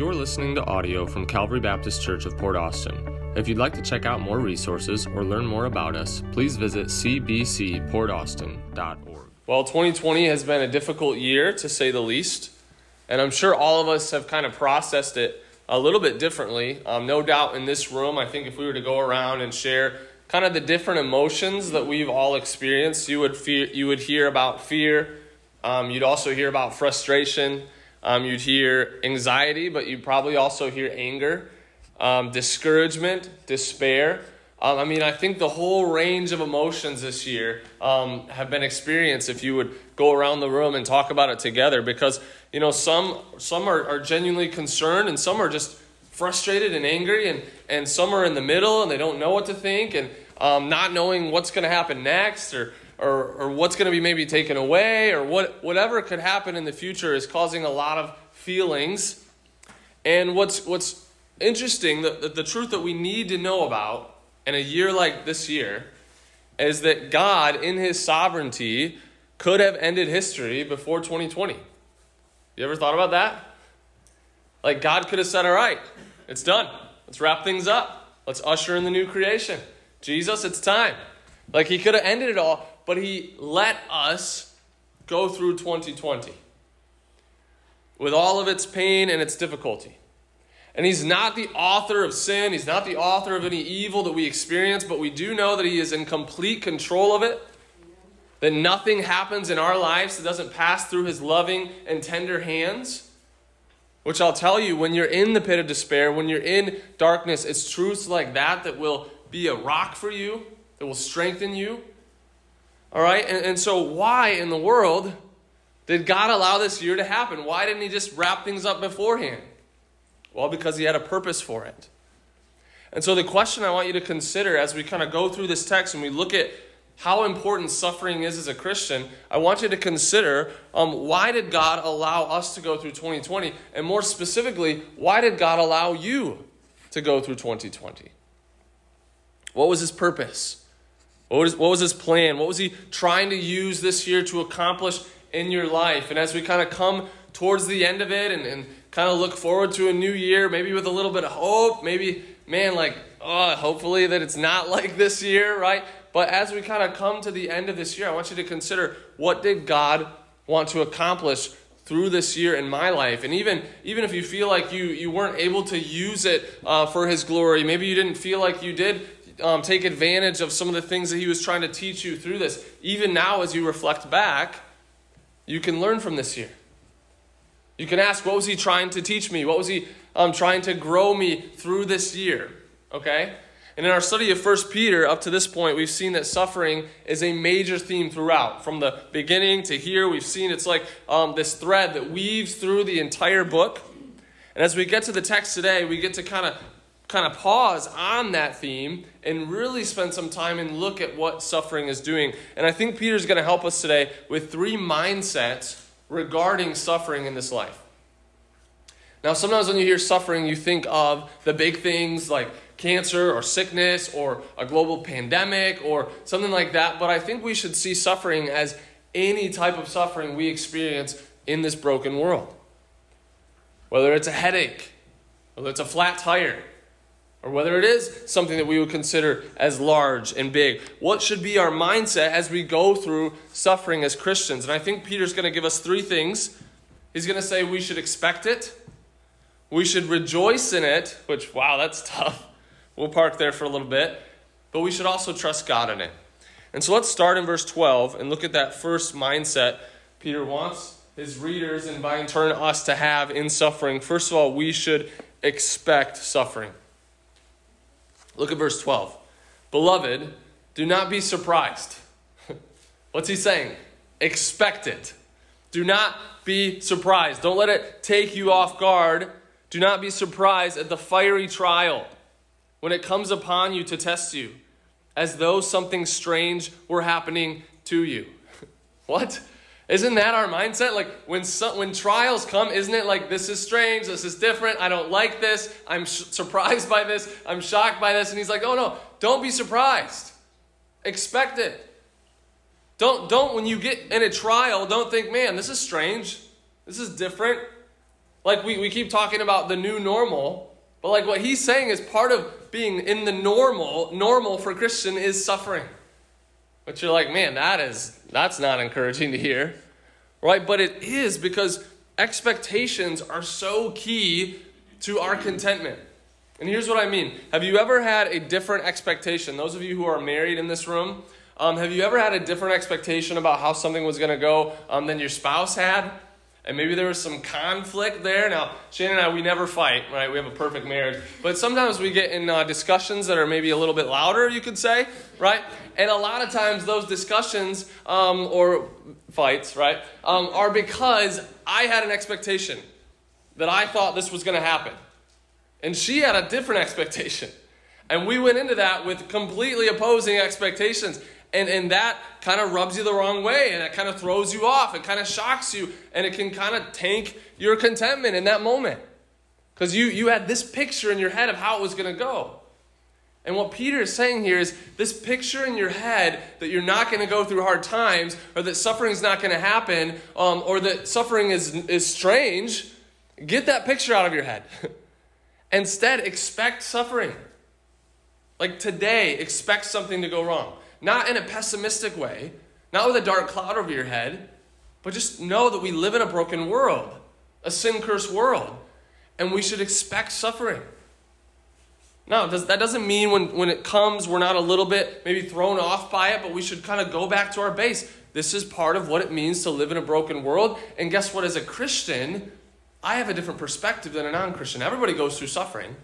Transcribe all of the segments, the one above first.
You're listening to audio from Calvary Baptist Church of Port Austin. If you'd like to check out more resources or learn more about us, please visit cbcportaustin.org. Well, 2020 has been a difficult year to say the least, and I'm sure all of us have kind of processed it a little bit differently. Um, no doubt in this room, I think if we were to go around and share kind of the different emotions that we've all experienced, you would fear, you would hear about fear, um, you'd also hear about frustration. Um, you'd hear anxiety, but you'd probably also hear anger, um, discouragement, despair. Um, I mean, I think the whole range of emotions this year um, have been experienced if you would go around the room and talk about it together because, you know, some, some are, are genuinely concerned and some are just frustrated and angry and, and some are in the middle and they don't know what to think and um, not knowing what's going to happen next or or, or what's going to be maybe taken away or what, whatever could happen in the future is causing a lot of feelings. And what's, what's interesting, the, the, truth that we need to know about in a year like this year is that God, in His sovereignty, could have ended history before 2020. You ever thought about that? Like, God could have said, All right, it's done. Let's wrap things up. Let's usher in the new creation. Jesus, it's time. Like, He could have ended it all, but He let us go through 2020 with all of its pain and its difficulty. And He's not the author of sin, He's not the author of any evil that we experience, but we do know that He is in complete control of it. That nothing happens in our lives that doesn't pass through His loving and tender hands. Which I'll tell you, when you're in the pit of despair, when you're in darkness, it's truths like that that will be a rock for you, that will strengthen you, all right? And, and so, why in the world did God allow this year to happen? Why didn't He just wrap things up beforehand? Well, because He had a purpose for it. And so, the question I want you to consider as we kind of go through this text and we look at how important suffering is as a Christian, I want you to consider um, why did God allow us to go through 2020? And more specifically, why did God allow you to go through 2020? What was His purpose? What was, what was his plan? What was he trying to use this year to accomplish in your life? And as we kind of come towards the end of it and, and kind of look forward to a new year, maybe with a little bit of hope, maybe, man, like, oh, hopefully that it's not like this year, right? But as we kind of come to the end of this year, I want you to consider what did God want to accomplish through this year in my life and even even if you feel like you you weren't able to use it uh, for his glory maybe you didn't feel like you did um, take advantage of some of the things that he was trying to teach you through this. Even now, as you reflect back, you can learn from this year. You can ask, what was he trying to teach me? What was he um, trying to grow me through this year? Okay? And in our study of 1 Peter, up to this point, we've seen that suffering is a major theme throughout. From the beginning to here, we've seen it's like um, this thread that weaves through the entire book. And as we get to the text today, we get to kind of kind of pause on that theme and really spend some time and look at what suffering is doing. And I think Peter's going to help us today with three mindsets regarding suffering in this life. Now, sometimes when you hear suffering, you think of the big things like cancer or sickness or a global pandemic or something like that. But I think we should see suffering as any type of suffering we experience in this broken world. Whether it's a headache, whether it's a flat tire, or whether it is something that we would consider as large and big. What should be our mindset as we go through suffering as Christians? And I think Peter's going to give us three things. He's going to say we should expect it, we should rejoice in it, which, wow, that's tough. We'll park there for a little bit. But we should also trust God in it. And so let's start in verse 12 and look at that first mindset Peter wants his readers and by in turn us to have in suffering. First of all, we should expect suffering. Look at verse 12. Beloved, do not be surprised. What's he saying? Expect it. Do not be surprised. Don't let it take you off guard. Do not be surprised at the fiery trial when it comes upon you to test you, as though something strange were happening to you. what? Isn't that our mindset? Like when some, when trials come, isn't it like this is strange, this is different, I don't like this, I'm sh- surprised by this, I'm shocked by this, and he's like, "Oh no, don't be surprised. Expect it. Don't don't when you get in a trial, don't think, "Man, this is strange. This is different." Like we, we keep talking about the new normal, but like what he's saying is part of being in the normal, normal for Christian is suffering. But you're like, man, that is that's not encouraging to hear. Right? But it is because expectations are so key to our contentment. And here's what I mean. Have you ever had a different expectation? Those of you who are married in this room, um, have you ever had a different expectation about how something was going to go um, than your spouse had? And maybe there was some conflict there. Now, Shannon and I, we never fight, right? We have a perfect marriage. But sometimes we get in uh, discussions that are maybe a little bit louder, you could say, right? And a lot of times those discussions um, or fights, right, um, are because I had an expectation that I thought this was going to happen. And she had a different expectation. And we went into that with completely opposing expectations. And, and that kind of rubs you the wrong way and it kind of throws you off. It kind of shocks you and it can kind of tank your contentment in that moment. Because you, you had this picture in your head of how it was going to go. And what Peter is saying here is this picture in your head that you're not going to go through hard times, or that suffering is not going to happen, um, or that suffering is, is strange, get that picture out of your head. Instead, expect suffering. Like today, expect something to go wrong. Not in a pessimistic way, not with a dark cloud over your head, but just know that we live in a broken world, a sin cursed world, and we should expect suffering. No, that doesn't mean when, when it comes, we're not a little bit maybe thrown off by it, but we should kind of go back to our base. This is part of what it means to live in a broken world. And guess what? As a Christian, I have a different perspective than a non Christian. Everybody goes through suffering.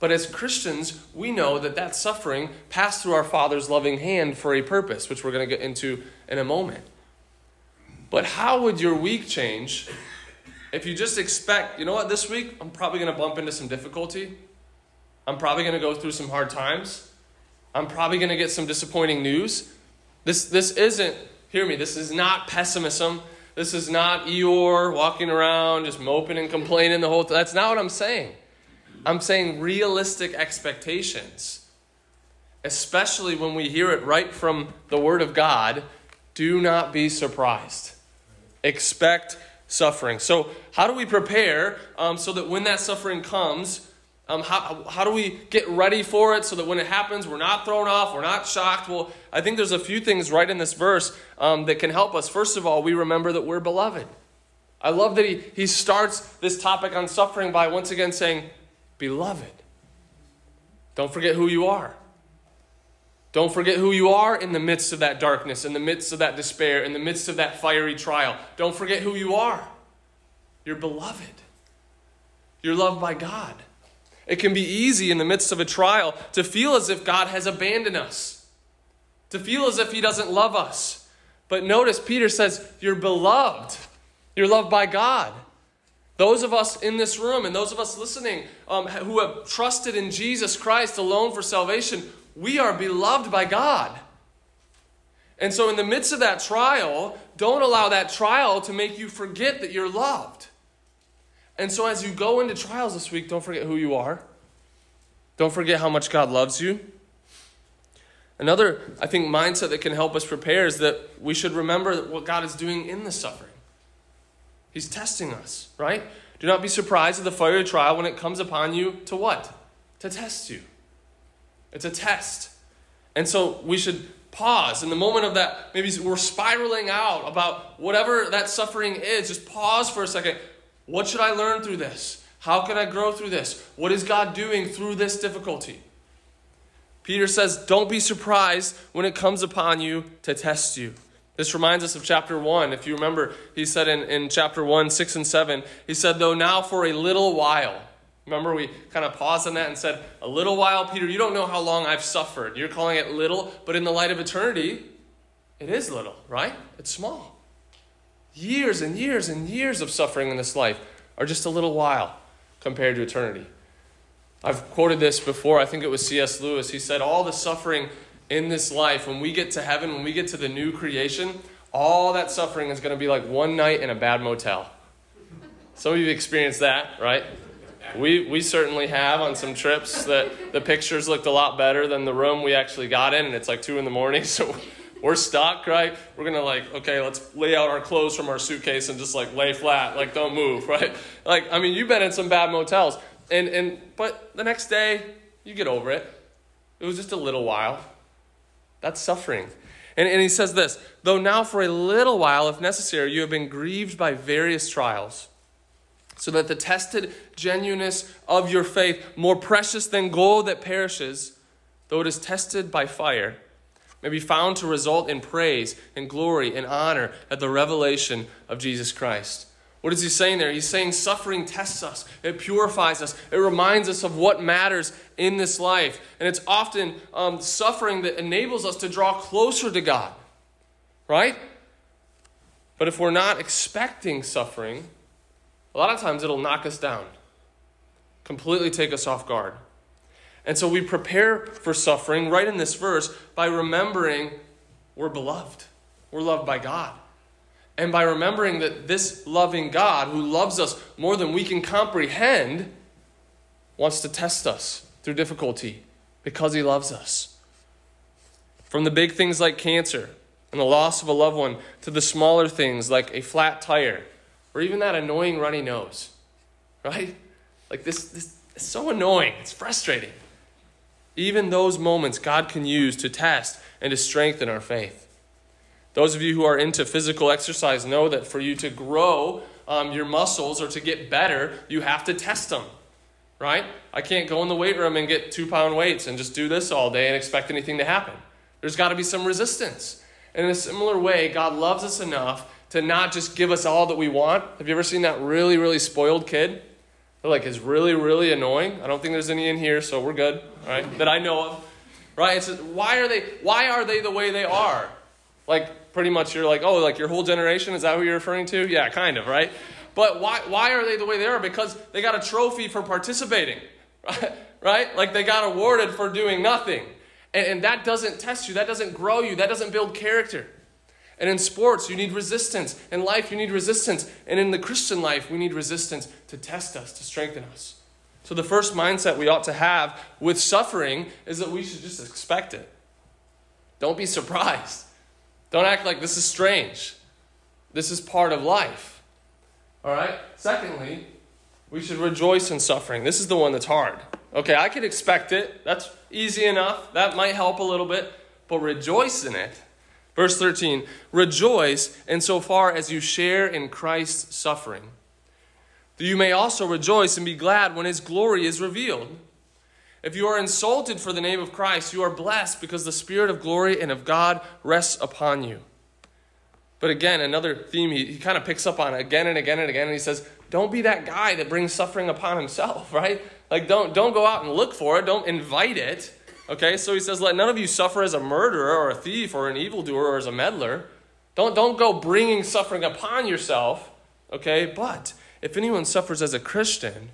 But as Christians, we know that that suffering passed through our Father's loving hand for a purpose, which we're going to get into in a moment. But how would your week change if you just expect, you know what, this week I'm probably going to bump into some difficulty? I'm probably going to go through some hard times. I'm probably going to get some disappointing news. This, this isn't, hear me, this is not pessimism. This is not Eeyore walking around just moping and complaining the whole time. That's not what I'm saying. I'm saying realistic expectations, especially when we hear it right from the Word of God. Do not be surprised. Expect suffering. So, how do we prepare um, so that when that suffering comes, um, how, how do we get ready for it so that when it happens, we're not thrown off, we're not shocked? Well, I think there's a few things right in this verse um, that can help us. First of all, we remember that we're beloved. I love that he, he starts this topic on suffering by once again saying, Beloved. Don't forget who you are. Don't forget who you are in the midst of that darkness, in the midst of that despair, in the midst of that fiery trial. Don't forget who you are. You're beloved. You're loved by God. It can be easy in the midst of a trial to feel as if God has abandoned us, to feel as if He doesn't love us. But notice Peter says, You're beloved. You're loved by God. Those of us in this room and those of us listening um, who have trusted in Jesus Christ alone for salvation, we are beloved by God. And so, in the midst of that trial, don't allow that trial to make you forget that you're loved. And so, as you go into trials this week, don't forget who you are. Don't forget how much God loves you. Another, I think, mindset that can help us prepare is that we should remember what God is doing in the suffering. He's testing us, right? Do not be surprised at the fiery trial when it comes upon you to what? To test you. It's a test. And so we should pause in the moment of that. Maybe we're spiraling out about whatever that suffering is. Just pause for a second. What should I learn through this? How can I grow through this? What is God doing through this difficulty? Peter says, Don't be surprised when it comes upon you to test you. This reminds us of chapter 1. If you remember, he said in, in chapter 1, 6 and 7, he said, Though now for a little while. Remember, we kind of paused on that and said, A little while, Peter, you don't know how long I've suffered. You're calling it little, but in the light of eternity, it is little, right? It's small. Years and years and years of suffering in this life are just a little while compared to eternity. I've quoted this before. I think it was C.S. Lewis. He said, All the suffering in this life, when we get to heaven, when we get to the new creation, all that suffering is going to be like one night in a bad motel. Some of you have experienced that, right? We, we certainly have on some trips that the pictures looked a lot better than the room we actually got in, and it's like 2 in the morning, so we're stuck, right? We're gonna like, okay, let's lay out our clothes from our suitcase and just like lay flat, like don't move, right? Like, I mean, you've been in some bad motels, and and but the next day you get over it. It was just a little while. That's suffering. And, and he says this though now for a little while, if necessary, you have been grieved by various trials, so that the tested genuineness of your faith, more precious than gold that perishes, though it is tested by fire, may be found to result in praise and glory and honor at the revelation of Jesus Christ. What is he saying there? He's saying suffering tests us, it purifies us, it reminds us of what matters in this life. And it's often um, suffering that enables us to draw closer to God, right? But if we're not expecting suffering, a lot of times it'll knock us down, completely take us off guard. And so we prepare for suffering right in this verse by remembering we're beloved, we're loved by God. And by remembering that this loving God, who loves us more than we can comprehend, wants to test us through difficulty because he loves us. From the big things like cancer and the loss of a loved one to the smaller things like a flat tire or even that annoying runny nose, right? Like this, this is so annoying, it's frustrating. Even those moments God can use to test and to strengthen our faith. Those of you who are into physical exercise know that for you to grow um, your muscles or to get better, you have to test them, right? I can't go in the weight room and get two pound weights and just do this all day and expect anything to happen. There's got to be some resistance. And in a similar way, God loves us enough to not just give us all that we want. Have you ever seen that really, really spoiled kid? They're like, is really, really annoying. I don't think there's any in here, so we're good, right? That I know of, right? It's why are they? Why are they the way they are? Like, pretty much you're like, oh, like your whole generation, is that who you're referring to? Yeah, kind of, right? But why, why are they the way they are? Because they got a trophy for participating, right? right? Like they got awarded for doing nothing. And, and that doesn't test you, that doesn't grow you, that doesn't build character. And in sports, you need resistance. In life, you need resistance. And in the Christian life, we need resistance to test us, to strengthen us. So, the first mindset we ought to have with suffering is that we should just expect it. Don't be surprised. Don't act like this is strange. This is part of life. All right? Secondly, we should rejoice in suffering. This is the one that's hard. Okay, I could expect it. That's easy enough. That might help a little bit. But rejoice in it. Verse 13 Rejoice insofar as you share in Christ's suffering, that you may also rejoice and be glad when his glory is revealed. If you are insulted for the name of Christ, you are blessed because the Spirit of glory and of God rests upon you. But again, another theme he, he kind of picks up on again and again and again, and he says, Don't be that guy that brings suffering upon himself, right? Like, don't, don't go out and look for it, don't invite it. Okay, so he says, Let none of you suffer as a murderer or a thief or an evildoer or as a meddler. Don't, don't go bringing suffering upon yourself. Okay, but if anyone suffers as a Christian,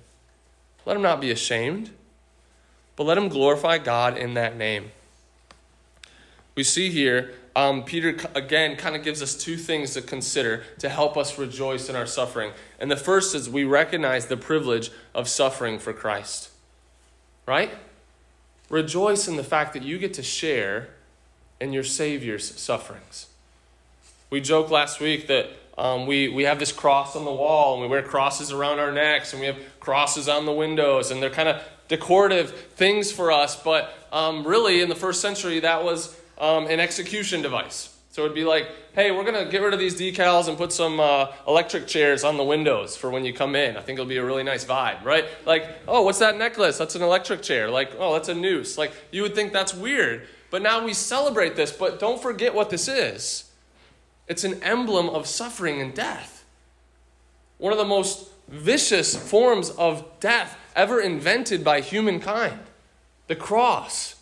let him not be ashamed but let him glorify God in that name. We see here, um, Peter again kind of gives us two things to consider to help us rejoice in our suffering. And the first is we recognize the privilege of suffering for Christ. Right? Rejoice in the fact that you get to share in your Savior's sufferings. We joked last week that um, we, we have this cross on the wall and we wear crosses around our necks and we have crosses on the windows and they're kind of decorative things for us, but um, really in the first century, that was um, an execution device. So it'd be like, hey, we're going to get rid of these decals and put some uh, electric chairs on the windows for when you come in. I think it'll be a really nice vibe, right? Like, oh, what's that necklace? That's an electric chair. Like, oh, that's a noose. Like, you would think that's weird. But now we celebrate this, but don't forget what this is it's an emblem of suffering and death. One of the most vicious forms of death ever invented by humankind the cross,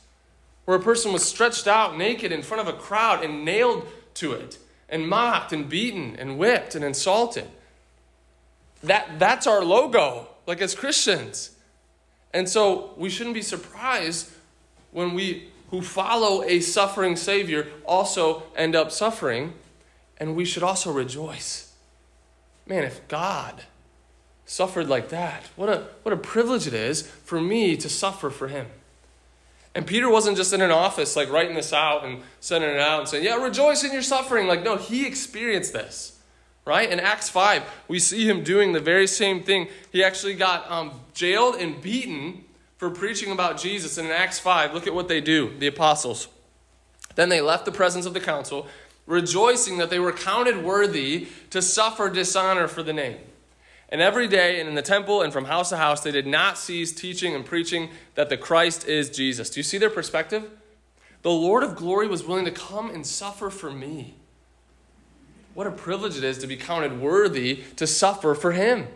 where a person was stretched out naked in front of a crowd and nailed to it, and mocked and beaten and whipped and insulted. That, that's our logo, like as Christians. And so we shouldn't be surprised when we who follow a suffering Savior also end up suffering, and we should also rejoice. Man, if God suffered like that. What a, what a privilege it is for me to suffer for him. And Peter wasn't just in an office, like writing this out and sending it out and saying, Yeah, rejoice in your suffering. Like, no, he experienced this, right? In Acts 5, we see him doing the very same thing. He actually got um, jailed and beaten for preaching about Jesus. And in Acts 5, look at what they do, the apostles. Then they left the presence of the council, rejoicing that they were counted worthy to suffer dishonor for the name. And every day, and in the temple and from house to house, they did not cease teaching and preaching that the Christ is Jesus. Do you see their perspective? The Lord of glory was willing to come and suffer for me. What a privilege it is to be counted worthy to suffer for him.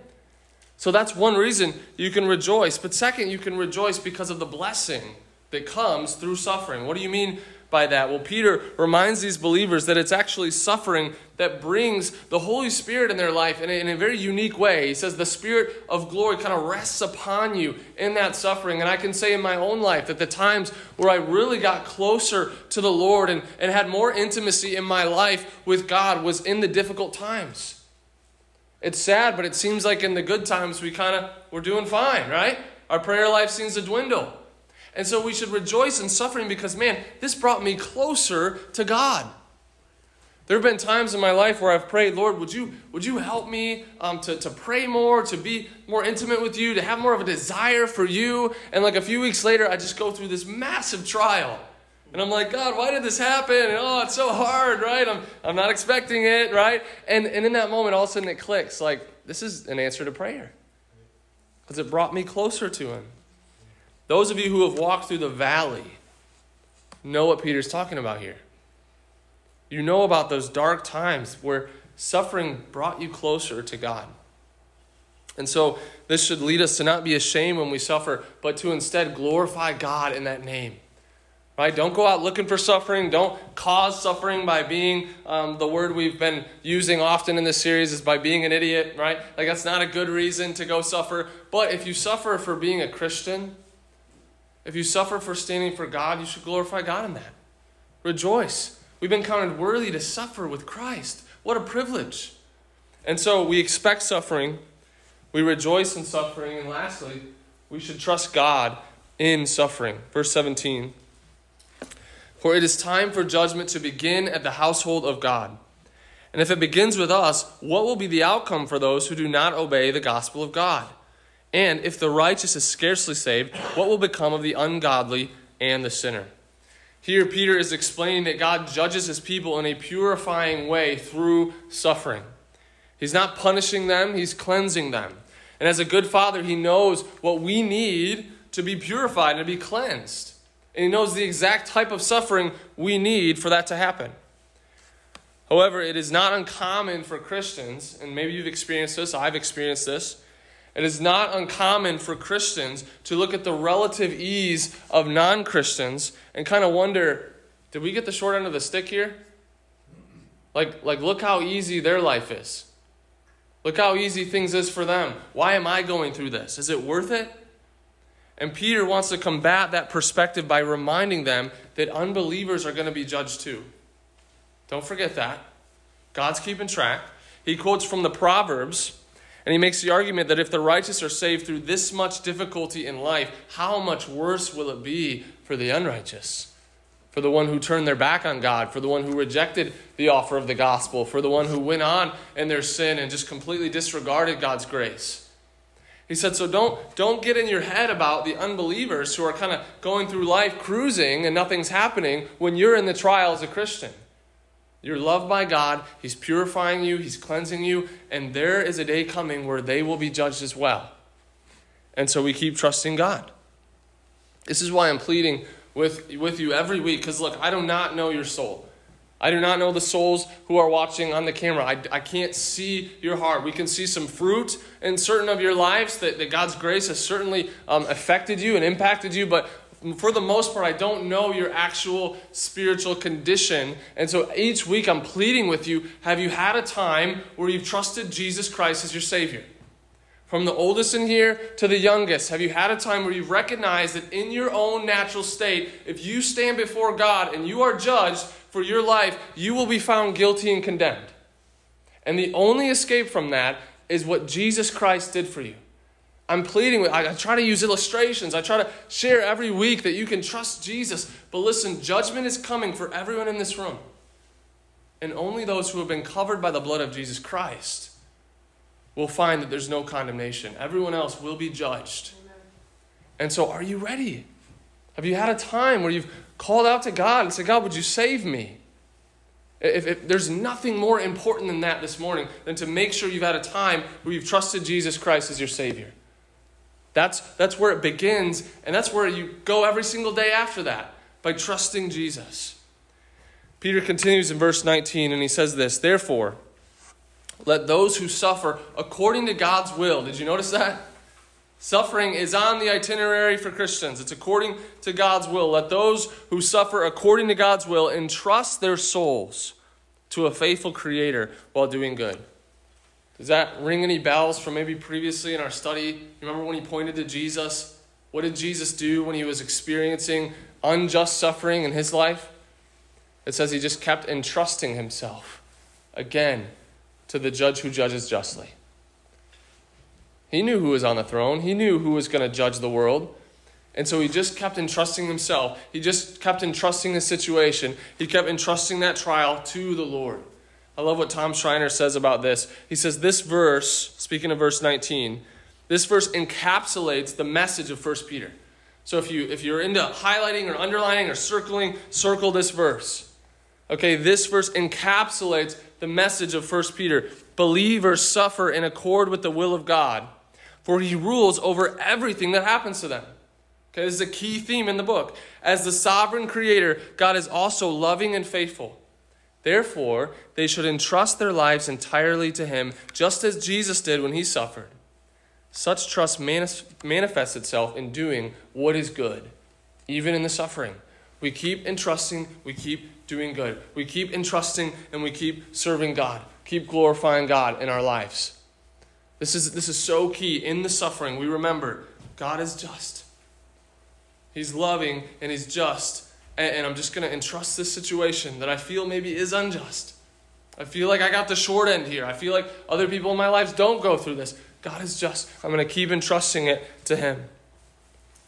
So that's one reason you can rejoice. But second, you can rejoice because of the blessing that comes through suffering. What do you mean by that? Well, Peter reminds these believers that it's actually suffering that brings the Holy Spirit in their life in a, in a very unique way. He says the Spirit of glory kind of rests upon you in that suffering. And I can say in my own life that the times where I really got closer to the Lord and, and had more intimacy in my life with God was in the difficult times. It's sad, but it seems like in the good times we kind of we're doing fine, right? Our prayer life seems to dwindle. And so we should rejoice in suffering because, man, this brought me closer to God. There have been times in my life where I've prayed, Lord, would you, would you help me um, to, to pray more, to be more intimate with you, to have more of a desire for you? And like a few weeks later, I just go through this massive trial. And I'm like, God, why did this happen? And oh, it's so hard, right? I'm, I'm not expecting it, right? And, and in that moment, all of a sudden it clicks like, this is an answer to prayer. Because it brought me closer to Him. Those of you who have walked through the valley know what Peter's talking about here. You know about those dark times where suffering brought you closer to God. And so this should lead us to not be ashamed when we suffer, but to instead glorify God in that name. Right? Don't go out looking for suffering. Don't cause suffering by being um, the word we've been using often in this series is by being an idiot, right? Like that's not a good reason to go suffer. But if you suffer for being a Christian, if you suffer for standing for God, you should glorify God in that. Rejoice. We've been counted worthy to suffer with Christ. What a privilege. And so we expect suffering, we rejoice in suffering, and lastly, we should trust God in suffering. Verse 17 For it is time for judgment to begin at the household of God. And if it begins with us, what will be the outcome for those who do not obey the gospel of God? And if the righteous is scarcely saved, what will become of the ungodly and the sinner? Here, Peter is explaining that God judges his people in a purifying way through suffering. He's not punishing them, he's cleansing them. And as a good father, he knows what we need to be purified and to be cleansed. And he knows the exact type of suffering we need for that to happen. However, it is not uncommon for Christians, and maybe you've experienced this, I've experienced this, it is not uncommon for Christians to look at the relative ease of non Christians and kind of wonder did we get the short end of the stick here? Like, like, look how easy their life is. Look how easy things is for them. Why am I going through this? Is it worth it? And Peter wants to combat that perspective by reminding them that unbelievers are going to be judged too. Don't forget that. God's keeping track. He quotes from the Proverbs and he makes the argument that if the righteous are saved through this much difficulty in life, how much worse will it be for the unrighteous? For the one who turned their back on God, for the one who rejected the offer of the gospel, for the one who went on in their sin and just completely disregarded God's grace. He said, so don't, don't get in your head about the unbelievers who are kind of going through life cruising and nothing's happening when you're in the trial as a Christian. You're loved by God. He's purifying you, He's cleansing you, and there is a day coming where they will be judged as well. And so we keep trusting God. This is why I'm pleading with, with you every week, because look, I do not know your soul. I do not know the souls who are watching on the camera. I, I can't see your heart. We can see some fruit in certain of your lives that, that God's grace has certainly um, affected you and impacted you, but for the most part, I don't know your actual spiritual condition. And so each week I'm pleading with you have you had a time where you've trusted Jesus Christ as your Savior? From the oldest in here to the youngest, have you had a time where you've recognized that in your own natural state, if you stand before God and you are judged for your life, you will be found guilty and condemned? And the only escape from that is what Jesus Christ did for you. I'm pleading with, I, I try to use illustrations. I try to share every week that you can trust Jesus. But listen, judgment is coming for everyone in this room. And only those who have been covered by the blood of Jesus Christ will find that there's no condemnation. Everyone else will be judged. And so, are you ready? Have you had a time where you've called out to God and said, God, would you save me? If, if, there's nothing more important than that this morning than to make sure you've had a time where you've trusted Jesus Christ as your Savior. That's, that's where it begins, and that's where you go every single day after that by trusting Jesus. Peter continues in verse 19, and he says this Therefore, let those who suffer according to God's will, did you notice that? Suffering is on the itinerary for Christians. It's according to God's will. Let those who suffer according to God's will entrust their souls to a faithful Creator while doing good. Does that ring any bells from maybe previously in our study? Remember when he pointed to Jesus? What did Jesus do when he was experiencing unjust suffering in his life? It says he just kept entrusting himself again to the judge who judges justly. He knew who was on the throne, he knew who was going to judge the world. And so he just kept entrusting himself. He just kept entrusting the situation. He kept entrusting that trial to the Lord. I love what Tom Schreiner says about this. He says, This verse, speaking of verse 19, this verse encapsulates the message of 1 Peter. So if, you, if you're into highlighting or underlining or circling, circle this verse. Okay, this verse encapsulates the message of 1 Peter. Believers suffer in accord with the will of God for he rules over everything that happens to them. Okay, this is a key theme in the book. As the sovereign creator, God is also loving and faithful. Therefore, they should entrust their lives entirely to him, just as Jesus did when he suffered. Such trust manifests itself in doing what is good, even in the suffering. We keep entrusting, we keep doing good. We keep entrusting, and we keep serving God, keep glorifying God in our lives. This is, this is so key. In the suffering, we remember God is just. He's loving and He's just. And, I'm just going to entrust this situation that I feel maybe is unjust. I feel like I got the short end here. I feel like other people in my lives don't go through this. God is just. I'm going to keep entrusting it to Him.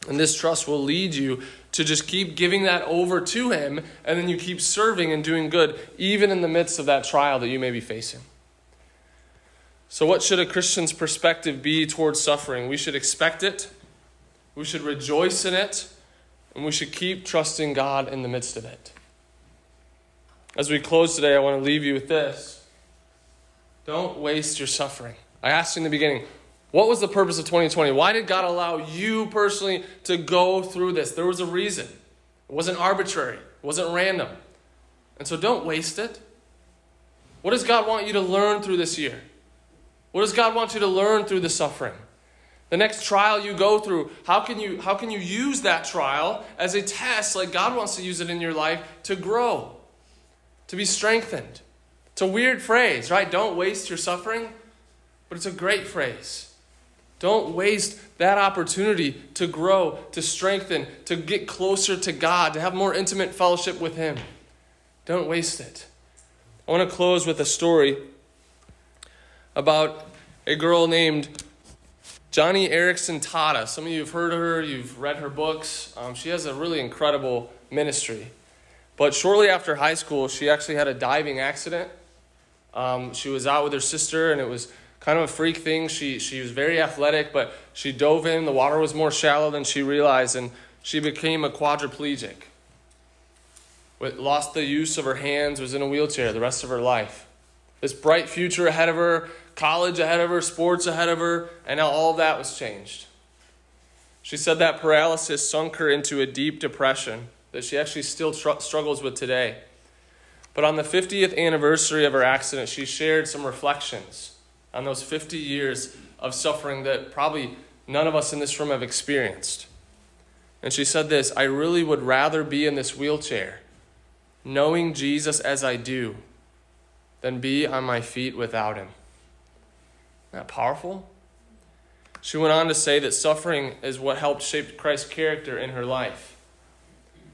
And this trust will lead you to just keep giving that over to Him, and then you keep serving and doing good, even in the midst of that trial that you may be facing. So, what should a Christian's perspective be towards suffering? We should expect it, we should rejoice in it, and we should keep trusting God in the midst of it. As we close today, I want to leave you with this don't waste your suffering. I asked you in the beginning, what was the purpose of 2020? Why did God allow you personally to go through this? There was a reason. It wasn't arbitrary, it wasn't random. And so don't waste it. What does God want you to learn through this year? What does God want you to learn through the suffering? The next trial you go through, how can you, how can you use that trial as a test, like God wants to use it in your life, to grow, to be strengthened? It's a weird phrase, right? Don't waste your suffering, but it's a great phrase. Don't waste that opportunity to grow, to strengthen, to get closer to God, to have more intimate fellowship with Him. Don't waste it. I want to close with a story about a girl named Joni Eareckson Tada. Some of you have heard of her, you've read her books. Um, she has a really incredible ministry. But shortly after high school, she actually had a diving accident. Um, she was out with her sister, and it was kind of a freak thing. She, she was very athletic, but she dove in. The water was more shallow than she realized, and she became a quadriplegic. Lost the use of her hands, was in a wheelchair the rest of her life. This bright future ahead of her, college ahead of her, sports ahead of her, and now all of that was changed. She said that paralysis sunk her into a deep depression that she actually still tr- struggles with today. But on the 50th anniversary of her accident, she shared some reflections on those 50 years of suffering that probably none of us in this room have experienced. And she said this I really would rather be in this wheelchair, knowing Jesus as I do, than be on my feet without him that powerful? She went on to say that suffering is what helped shape Christ's character in her life.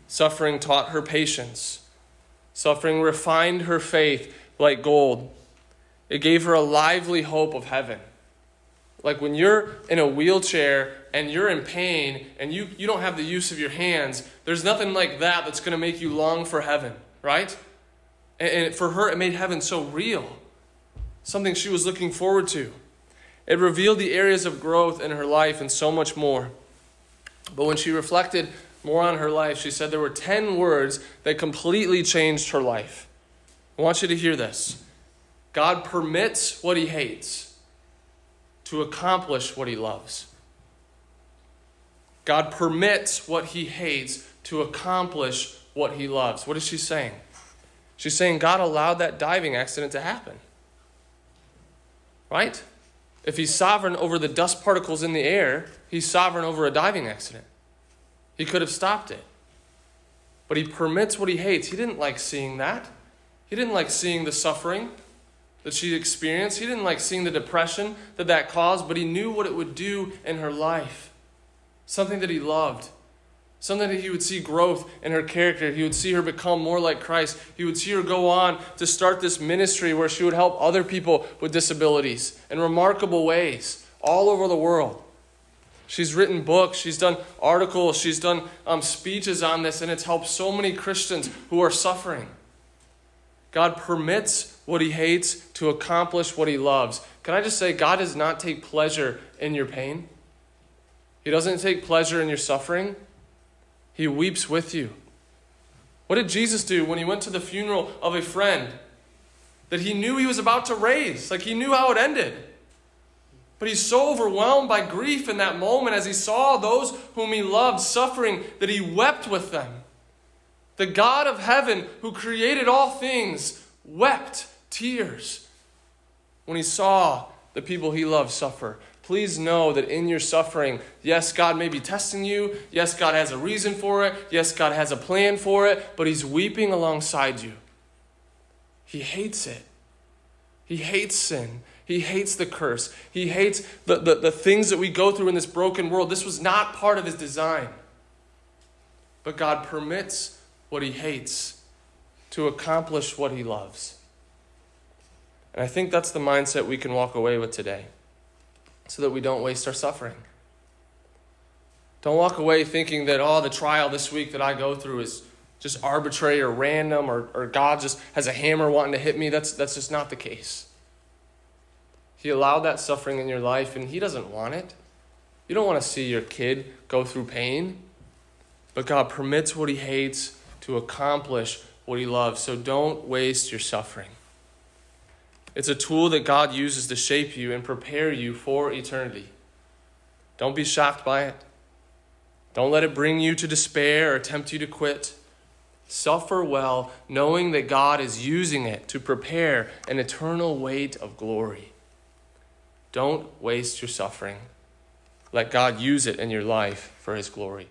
Suffering taught her patience. Suffering refined her faith like gold. It gave her a lively hope of heaven. Like when you're in a wheelchair and you're in pain and you, you don't have the use of your hands, there's nothing like that that's going to make you long for heaven, right? And, and for her, it made heaven so real, something she was looking forward to. It revealed the areas of growth in her life and so much more. But when she reflected more on her life, she said there were 10 words that completely changed her life. I want you to hear this God permits what he hates to accomplish what he loves. God permits what he hates to accomplish what he loves. What is she saying? She's saying God allowed that diving accident to happen. Right? If he's sovereign over the dust particles in the air, he's sovereign over a diving accident. He could have stopped it. But he permits what he hates. He didn't like seeing that. He didn't like seeing the suffering that she experienced. He didn't like seeing the depression that that caused, but he knew what it would do in her life. Something that he loved. Something that he would see growth in her character. He would see her become more like Christ. He would see her go on to start this ministry where she would help other people with disabilities in remarkable ways all over the world. She's written books, she's done articles, she's done um, speeches on this, and it's helped so many Christians who are suffering. God permits what he hates to accomplish what he loves. Can I just say, God does not take pleasure in your pain? He doesn't take pleasure in your suffering. He weeps with you. What did Jesus do when he went to the funeral of a friend that he knew he was about to raise? Like he knew how it ended. But he's so overwhelmed by grief in that moment as he saw those whom he loved suffering that he wept with them. The God of heaven, who created all things, wept tears when he saw the people he loved suffer. Please know that in your suffering, yes, God may be testing you. Yes, God has a reason for it. Yes, God has a plan for it, but he's weeping alongside you. He hates it. He hates sin. He hates the curse. He hates the, the, the things that we go through in this broken world. This was not part of his design. But God permits what he hates to accomplish what he loves. And I think that's the mindset we can walk away with today so that we don't waste our suffering. Don't walk away thinking that, oh, the trial this week that I go through is just arbitrary or random or, or God just has a hammer wanting to hit me. That's, that's just not the case. He allowed that suffering in your life and He doesn't want it. You don't want to see your kid go through pain, but God permits what He hates to accomplish what he loves. So don't waste your suffering. It's a tool that God uses to shape you and prepare you for eternity. Don't be shocked by it. Don't let it bring you to despair or tempt you to quit. Suffer well, knowing that God is using it to prepare an eternal weight of glory. Don't waste your suffering. Let God use it in your life for his glory.